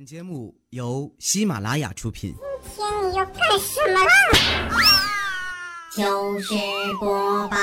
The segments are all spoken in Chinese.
本节目由喜马拉雅出品。今天你要干什么啦？就是播报。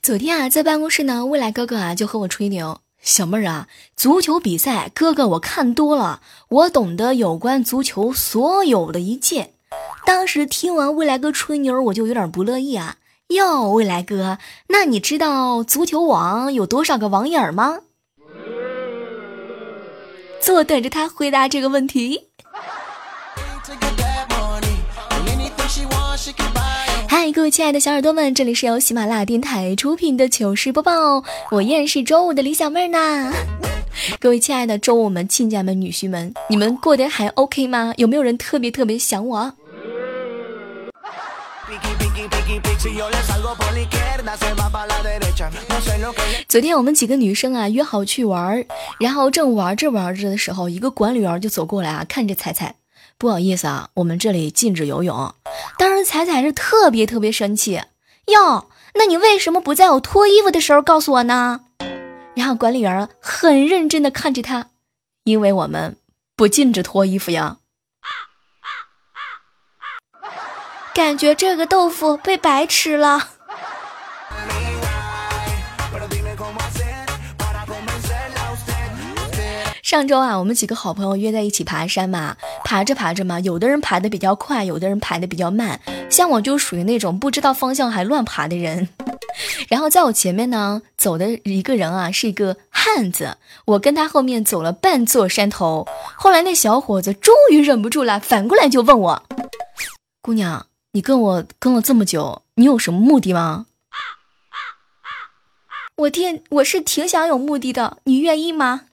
昨天啊，在办公室呢，未来哥哥啊就和我吹牛，小妹儿啊，足球比赛哥哥我看多了，我懂得有关足球所有的一切。当时听完未来哥吹牛，我就有点不乐意啊。哟，未来哥，那你知道足球网有多少个网眼吗？坐等着他回答这个问题。嗨，各位亲爱的小耳朵们，这里是由喜马拉雅电台出品的糗事播报，我依然是周五的李小妹儿呢。各位亲爱的周五们、亲家们、女婿们，你们过得还 OK 吗？有没有人特别特别想我？昨天我们几个女生啊约好去玩，然后正玩着玩着的时候，一个管理员就走过来啊，看着彩彩。不好意思啊，我们这里禁止游泳。当时彩彩是特别特别生气，哟，那你为什么不在我脱衣服的时候告诉我呢？然后管理员很认真的看着他，因为我们不禁止脱衣服呀。感觉这个豆腐被白吃了。上周啊，我们几个好朋友约在一起爬山嘛，爬着爬着嘛，有的人爬的比较快，有的人爬的比较慢。像我就属于那种不知道方向还乱爬的人。然后在我前面呢，走的一个人啊，是一个汉子，我跟他后面走了半座山头。后来那小伙子终于忍不住了，反过来就问我：“姑娘，你跟我跟了这么久，你有什么目的吗？” 我挺我是挺想有目的的，你愿意吗？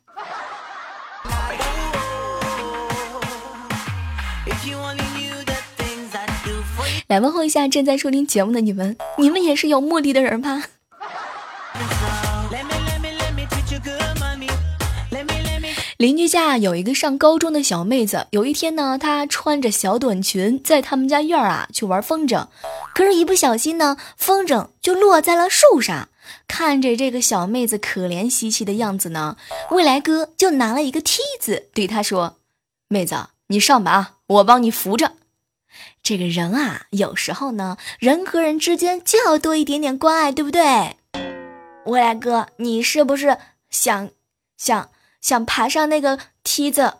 来问候一下正在收听节目的你们，你们也是有目的的人吧？邻居家有一个上高中的小妹子，有一天呢，她穿着小短裙在他们家院儿啊去玩风筝，可是，一不小心呢，风筝就落在了树上。看着这个小妹子可怜兮兮的样子呢，未来哥就拿了一个梯子对她说：“妹子，你上吧啊，我帮你扶着。”这个人啊，有时候呢，人和人之间就要多一点点关爱，对不对？未来哥，你是不是想想想爬上那个梯子，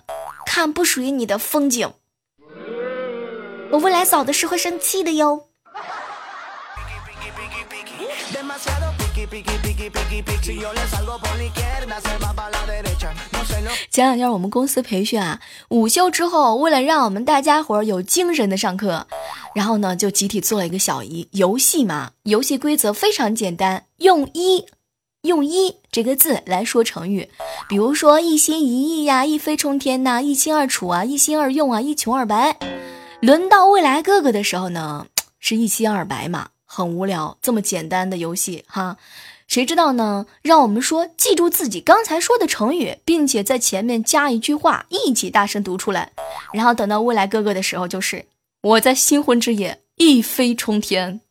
看不属于你的风景？我未来嫂子是会生气的哟。前两天我们公司培训啊，午休之后，为了让我们大家伙儿有精神的上课，然后呢就集体做了一个小游游戏嘛。游戏规则非常简单，用一用一这个字来说成语，比如说一心一意呀，一飞冲天呐，一清二楚啊，一心二用啊，一穷二白。轮到未来哥哥的时候呢，是一清二白嘛，很无聊，这么简单的游戏哈。谁知道呢？让我们说，记住自己刚才说的成语，并且在前面加一句话，一起大声读出来。然后等到未来哥哥的时候，就是我在新婚之夜一飞冲天。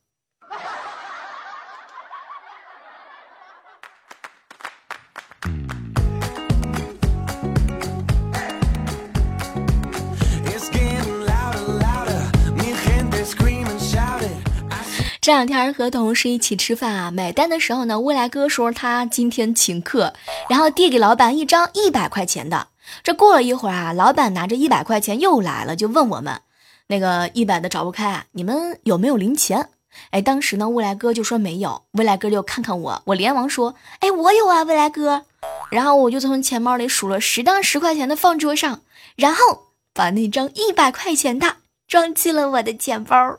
这两天和同事一起吃饭啊，买单的时候呢，未来哥说他今天请客，然后递给老板一张一百块钱的。这过了一会儿啊，老板拿着一百块钱又来了，就问我们，那个一百的找不开啊，你们有没有零钱？哎，当时呢，未来哥就说没有，未来哥就看看我，我连忙说，哎，我有啊，未来哥。然后我就从钱包里数了十张十块钱的放桌上，然后把那张一百块钱的装进了我的钱包。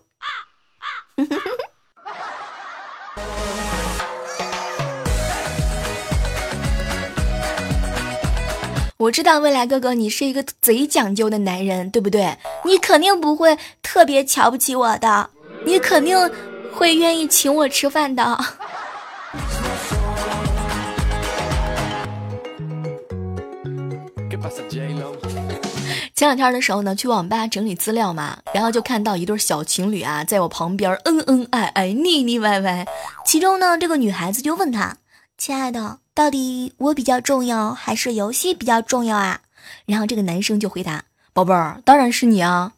我知道未来哥哥，你是一个贼讲究的男人，对不对？你肯定不会特别瞧不起我的，你肯定会愿意请我吃饭的。前两天的时候呢，去网吧整理资料嘛，然后就看到一对小情侣啊，在我旁边恩恩爱爱、腻腻歪歪。其中呢，这个女孩子就问他：“亲爱的，到底我比较重要，还是游戏比较重要啊？”然后这个男生就回答：“宝贝儿，当然是你啊。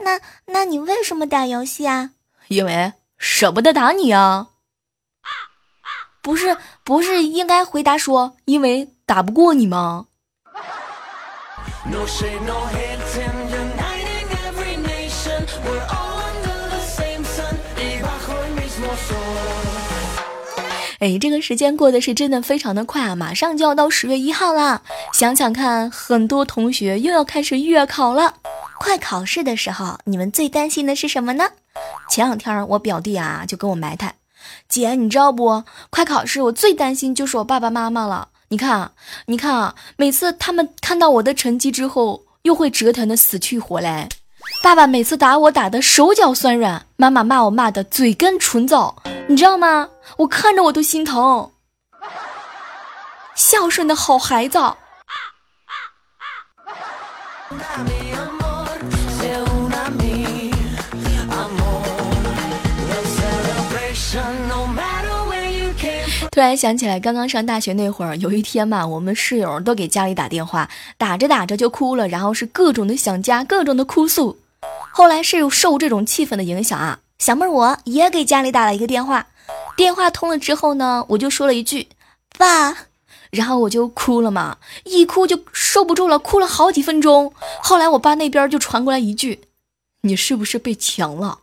那那你为什么打游戏啊？因为舍不得打你啊。不是不是，应该回答说，因为打不过你吗？”哎，这个时间过得是真的非常的快啊！马上就要到十月一号啦。想想看，很多同学又要开始月考了。快考试的时候，你们最担心的是什么呢？前两天我表弟啊就跟我埋汰，姐，你知道不？快考试我最担心就是我爸爸妈妈了。你看，你看啊，每次他们看到我的成绩之后，又会折腾的死去活来。爸爸每次打我打的手脚酸软，妈妈骂我骂的嘴干唇燥，你知道吗？我看着我都心疼。孝顺的好孩子。突然想起来，刚刚上大学那会儿，有一天嘛，我们室友都给家里打电话，打着打着就哭了，然后是各种的想家，各种的哭诉。后来是受这种气氛的影响啊，小妹儿我也给家里打了一个电话，电话通了之后呢，我就说了一句“爸”，然后我就哭了嘛，一哭就受不住了，哭了好几分钟。后来我爸那边就传过来一句：“你是不是被强了？”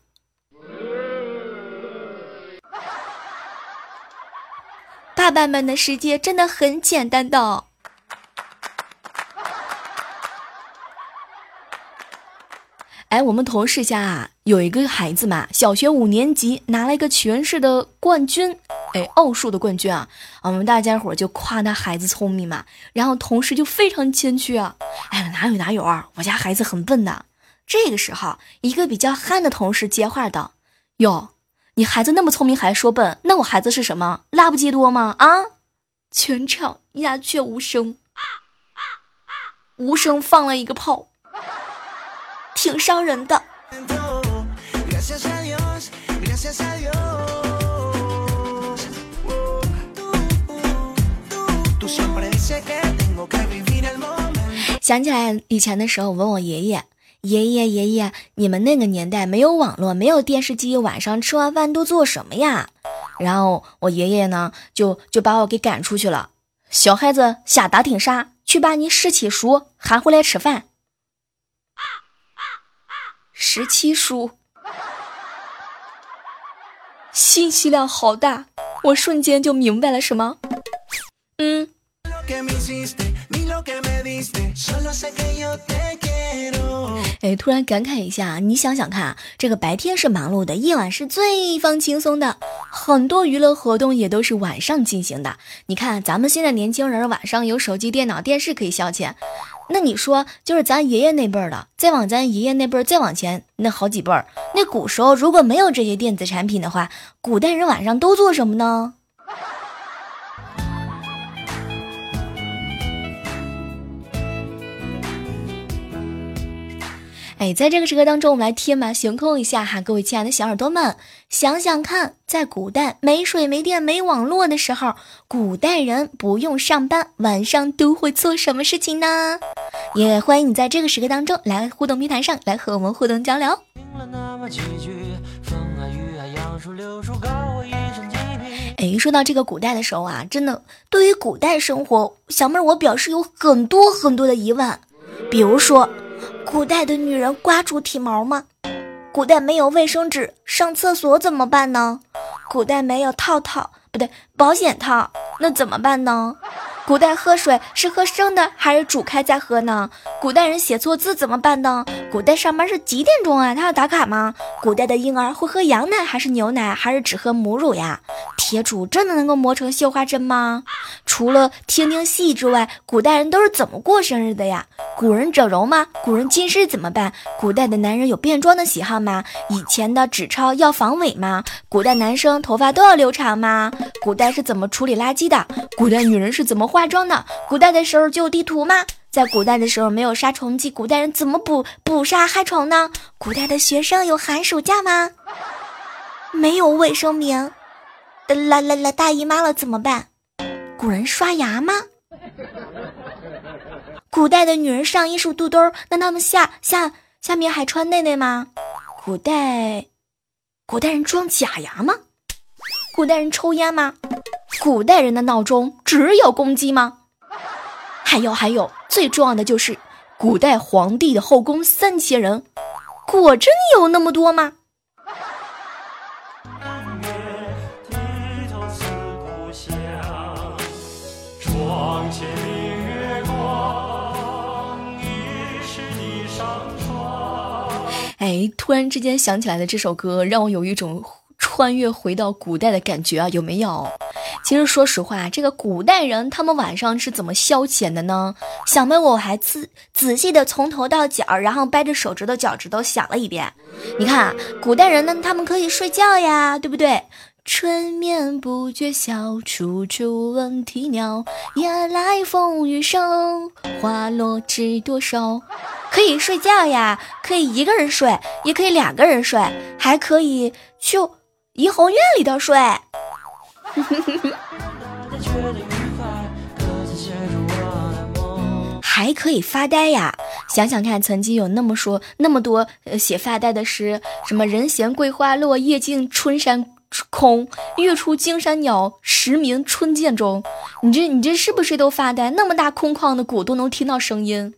爸爸们的世界真的很简单的。哎，我们同事家啊有一个孩子嘛，小学五年级拿了一个全市的冠军，哎，奥数的冠军啊。我们大家伙就夸他孩子聪明嘛，然后同事就非常谦虚啊，哎，哪有哪有啊，我家孩子很笨的。这个时候，一个比较憨的同事接话道：“哟。”你孩子那么聪明还说笨，那我孩子是什么？拉布基多吗？啊！全场鸦雀无声，无声放了一个炮，挺伤人的。想起来以前的时候，我问我爷爷。爷爷爷爷，你们那个年代没有网络，没有电视机，晚上吃完饭都做什么呀？然后我爷爷呢，就就把我给赶出去了。小孩子瞎打听啥？去把你十七叔喊回来吃饭。十七叔，信息量好大，我瞬间就明白了什么？嗯。哎，突然感慨一下，你想想看，这个白天是忙碌的，夜晚是最放轻松的，很多娱乐活动也都是晚上进行的。你看，咱们现在年轻人晚上有手机、电脑、电视可以消遣，那你说，就是咱爷爷那辈儿的，再往咱爷爷那辈儿再往前那好几辈儿，那古时候如果没有这些电子产品的话，古代人晚上都做什么呢？哎，在这个时刻当中，我们来天马行空一下哈，各位亲爱的小耳朵们，想想看，在古代没水、没电、没网络的时候，古代人不用上班，晚上都会做什么事情呢？也欢迎你在这个时刻当中来互动平台上来和我们互动交流。哎，说到这个古代的时候啊，真的，对于古代生活，小妹儿我表示有很多很多的疑问，比如说。古代的女人刮出体毛吗？古代没有卫生纸，上厕所怎么办呢？古代没有套套，不对，保险套，那怎么办呢？古代喝水是喝生的还是煮开再喝呢？古代人写错字怎么办呢？古代上班是几点钟啊？他要打卡吗？古代的婴儿会喝羊奶还是牛奶，还是只喝母乳呀？铁杵真的能够磨成绣花针吗？除了听听戏之外，古代人都是怎么过生日的呀？古人整容吗？古人近视怎么办？古代的男人有变装的喜好吗？以前的纸钞要防伪吗？古代男生头发都要留长吗？古代是怎么处理垃圾的？古代女人是怎么化妆的？古代的时候就有地图吗？在古代的时候没有杀虫剂，古代人怎么捕捕杀害虫呢？古代的学生有寒暑假吗？没有卫生棉，来来来大姨妈了怎么办？古人刷牙吗？古代的女人上衣是肚兜，那她们下下下面还穿内内吗？古代，古代人装假牙吗？古代人抽烟吗？古代人的闹钟只有公鸡吗？还有还有，最重要的就是古代皇帝的后宫三千人，果真有那么多吗？哎，突然之间想起来的这首歌，让我有一种穿越回到古代的感觉啊，有没有？其实说实话，这个古代人他们晚上是怎么消遣的呢？想得我还仔仔细的从头到脚，然后掰着手指头脚趾头想了一遍。你看啊，古代人呢，他们可以睡觉呀，对不对？春眠不觉晓，处处闻啼鸟。夜来风雨声，花落知多少。可以睡觉呀，可以一个人睡，也可以两个人睡，还可以去颐和园里头睡。还可以发呆呀！想想看，曾经有那么说那么多呃写发呆的诗，什么“人闲桂花落，夜静春山空，月出惊山鸟，时鸣春涧中”。你这你这是不是都发呆？那么大空旷的谷都能听到声音。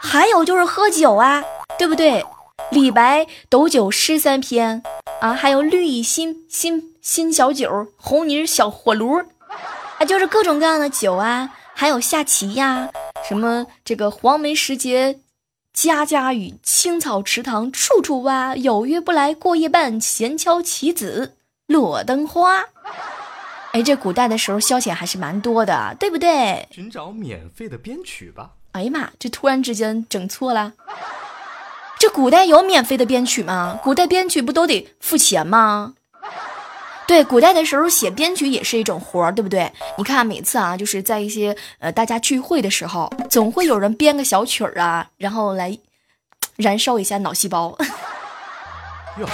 还有就是喝酒啊，对不对？李白斗酒诗三篇啊，还有绿蚁新新新小酒，红泥小火炉，啊，就是各种各样的酒啊。还有下棋呀，什么这个黄梅时节家家雨，青草池塘处处蛙，有约不来过夜半，闲敲棋子落灯花。哎，这古代的时候消遣还是蛮多的，对不对？寻找免费的编曲吧。哎呀妈！这突然之间整错了。这古代有免费的编曲吗？古代编曲不都得付钱吗？对，古代的时候写编曲也是一种活儿，对不对？你看每次啊，就是在一些呃大家聚会的时候，总会有人编个小曲儿啊，然后来燃烧一下脑细胞。哟，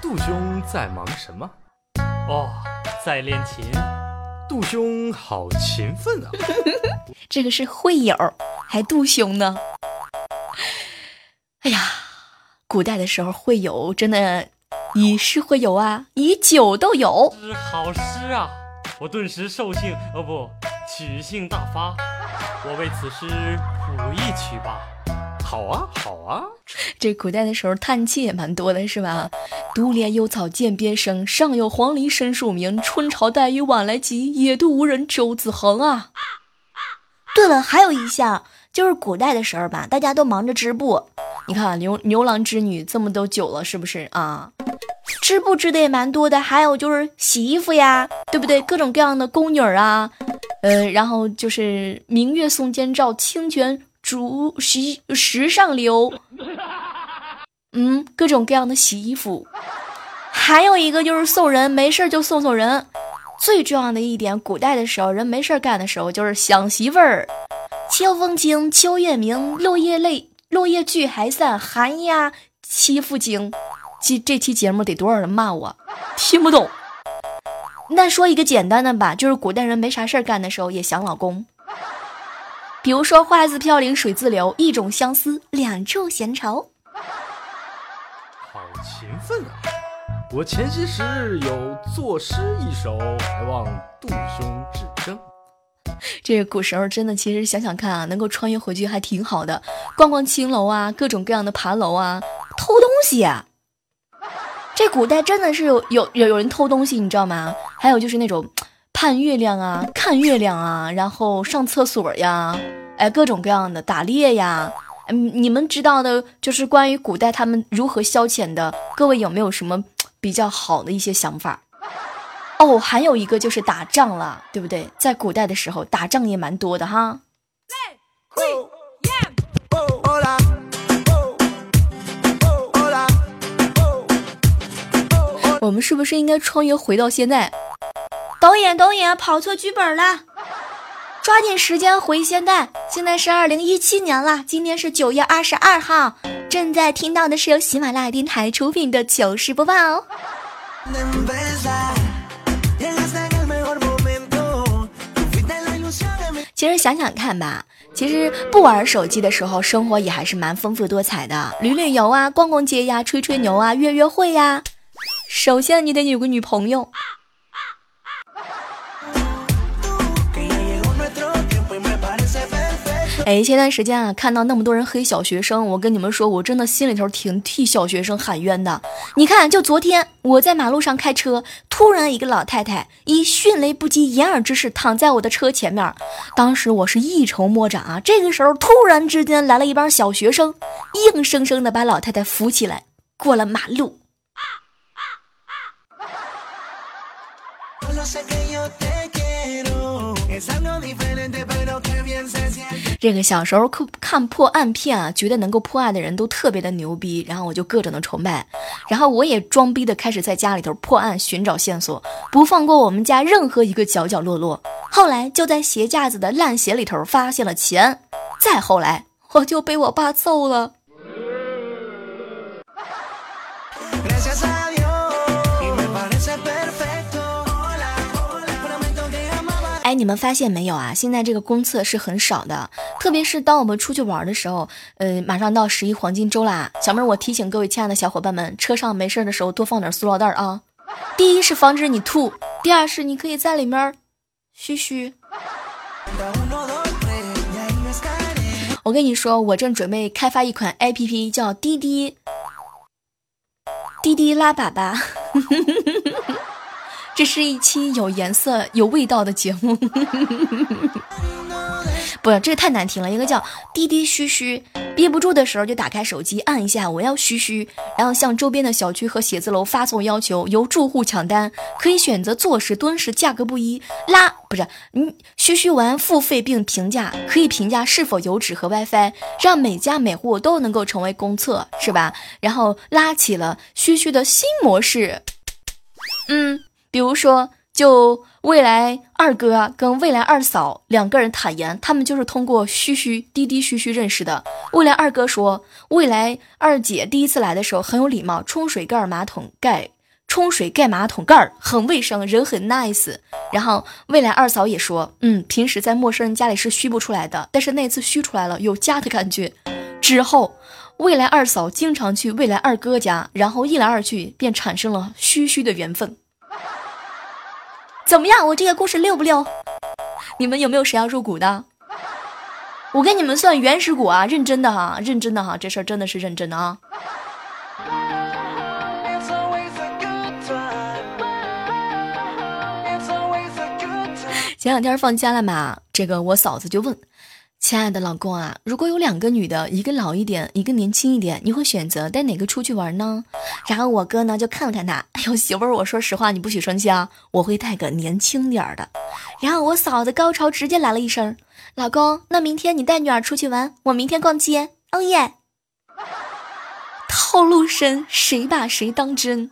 杜兄在忙什么？哦，在练琴。杜兄好勤奋啊！这个是会友，还杜兄呢。古代的时候会有真的以诗会友啊，以酒斗友。是好诗啊！我顿时兽性哦不，曲性大发。我为此诗谱一曲吧。好啊，好啊。这古代的时候叹气也蛮多的，是吧？独怜幽草涧边生，上有黄鹂深树鸣。春潮带雨晚来急，野渡无人舟自横啊。对了，还有一项就是古代的时候吧，大家都忙着织布。你看牛牛郎织女这么都久了，是不是啊？织布织的也蛮多的。还有就是洗衣服呀，对不对？各种各样的宫女啊，呃，然后就是明月松间照，清泉。竹石石上流，嗯，各种各样的洗衣服，还有一个就是送人，没事就送送人。最重要的一点，古代的时候人没事干的时候就是想媳妇儿。秋风清，秋月明，落叶泪，落叶聚还散，寒鸦栖复惊。这这期节目得多少人骂我？听不懂。那说一个简单的吧，就是古代人没啥事儿干的时候也想老公。比如说，花自飘零水自流，一种相思，两处闲愁。好勤奋啊！我前些时日有作诗一首，还望杜兄指正。这个古时候真的，其实想想看啊，能够穿越回去还挺好的。逛逛青楼啊，各种各样的爬楼啊，偷东西啊。这古代真的是有有有有人偷东西，你知道吗？还有就是那种。盼月亮啊，看月亮啊，然后上厕所呀，哎，各种各样的打猎呀，嗯，你们知道的，就是关于古代他们如何消遣的，各位有没有什么比较好的一些想法？哦，还有一个就是打仗了，对不对？在古代的时候，打仗也蛮多的哈。我们是不是应该穿越回到现在？导演，导演，跑错剧本了。抓紧时间回现代。现在是二零一七年了，今天是九月二十二号。正在听到的是由喜马拉雅电台出品的糗事播报。哦其实想想看吧，其实不玩手机的时候，生活也还是蛮丰富多彩的，旅旅游啊，逛逛街呀，吹吹牛啊，约约会呀。首先你得有个女朋友。哎，前段时间啊，看到那么多人黑小学生，我跟你们说，我真的心里头挺替小学生喊冤的。你看，就昨天我在马路上开车，突然一个老太太以迅雷不及掩耳之势躺在我的车前面，当时我是一筹莫展啊。这个时候，突然之间来了一帮小学生，硬生生的把老太太扶起来，过了马路。这个小时候看看破案片啊，觉得能够破案的人都特别的牛逼，然后我就各种的崇拜，然后我也装逼的开始在家里头破案，寻找线索，不放过我们家任何一个角角落落。后来就在鞋架子的烂鞋里头发现了钱，再后来我就被我爸揍了。你们发现没有啊？现在这个公厕是很少的，特别是当我们出去玩的时候，呃，马上到十一黄金周啦。小妹儿，我提醒各位亲爱的小伙伴们，车上没事的时候多放点塑料袋啊。第一是防止你吐，第二是你可以在里面嘘嘘。我跟你说，我正准备开发一款 APP，叫滴滴滴滴拉粑粑。这是一期有颜色、有味道的节目，不，这个太难听了。一个叫滴滴嘘嘘，憋不住的时候就打开手机按一下，我要嘘嘘，然后向周边的小区和写字楼发送要求，由住户抢单，可以选择坐式、蹲式，价格不一。拉不是，嗯，嘘嘘完付费并评价，可以评价是否有纸和 WiFi，让每家每户都能够成为公厕，是吧？然后拉起了嘘嘘的新模式，嗯。比如说，就未来二哥跟未来二嫂两个人坦言，他们就是通过嘘嘘滴滴嘘嘘认识的。未来二哥说，未来二姐第一次来的时候很有礼貌，冲水盖马桶盖，冲水盖马桶盖很卫生，人很 nice。然后未来二嫂也说，嗯，平时在陌生人家里是嘘不出来的，但是那次嘘出来了，有家的感觉。之后，未来二嫂经常去未来二哥家，然后一来二去便产生了嘘嘘的缘分。怎么样？我这个故事溜不溜？你们有没有谁要入股的？我给你们算原始股啊！认真的哈，认真的哈，这事儿真的是认真的啊！前两天放假了嘛，这个我嫂子就问。亲爱的老公啊，如果有两个女的，一个老一点，一个年轻一点，你会选择带哪个出去玩呢？然后我哥呢就看了看他，哎呦媳妇儿，我说实话，你不许生气啊，我会带个年轻点儿的。然后我嫂子高潮直接来了一声，老公，那明天你带女儿出去玩，我明天逛街，哦耶！套路深，谁把谁当真？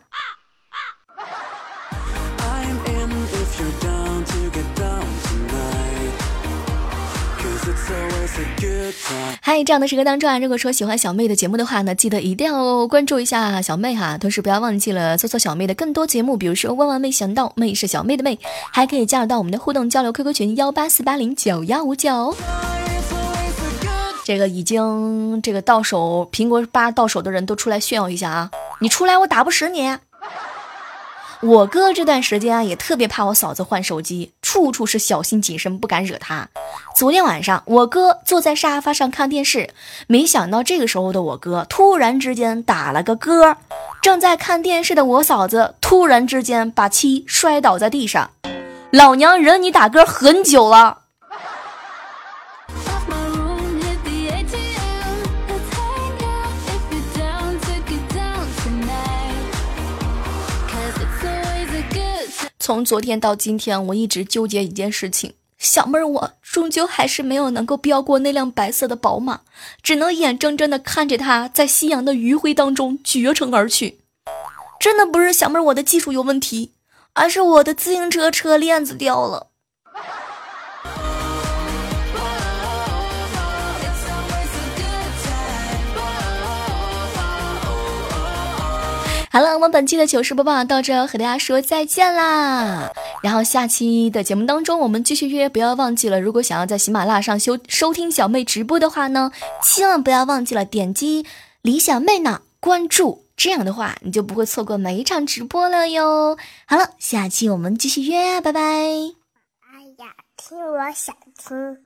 嗨，这样的时刻当中啊，如果说喜欢小妹的节目的话呢，记得一定要关注一下小妹哈，同时不要忘记了搜索小妹的更多节目，比如说万万没想到，妹是小妹的妹，还可以加入到我们的互动交流 QQ 群幺八四八零九幺五九。这个已经这个到手苹果八到手的人都出来炫耀一下啊！你出来我打不死你。我哥这段时间啊，也特别怕我嫂子换手机，处处是小心谨慎，不敢惹她。昨天晚上，我哥坐在沙发上看电视，没想到这个时候的我哥突然之间打了个嗝，正在看电视的我嫂子突然之间把妻摔倒在地上，老娘忍你打嗝很久了。从昨天到今天，我一直纠结一件事情，小妹儿，我终究还是没有能够飙过那辆白色的宝马，只能眼睁睁的看着它在夕阳的余晖当中绝尘而去。真的不是小妹儿我的技术有问题，而是我的自行车车链子掉了。好了，我们本期的糗事播报到这，和大家说再见啦。然后下期的节目当中，我们继续约，不要忘记了，如果想要在喜马拉雅上收收听小妹直播的话呢，千万不要忘记了点击李小妹呢关注，这样的话你就不会错过每一场直播了哟。好了，下期我们继续约，拜拜。哎呀，听我想听。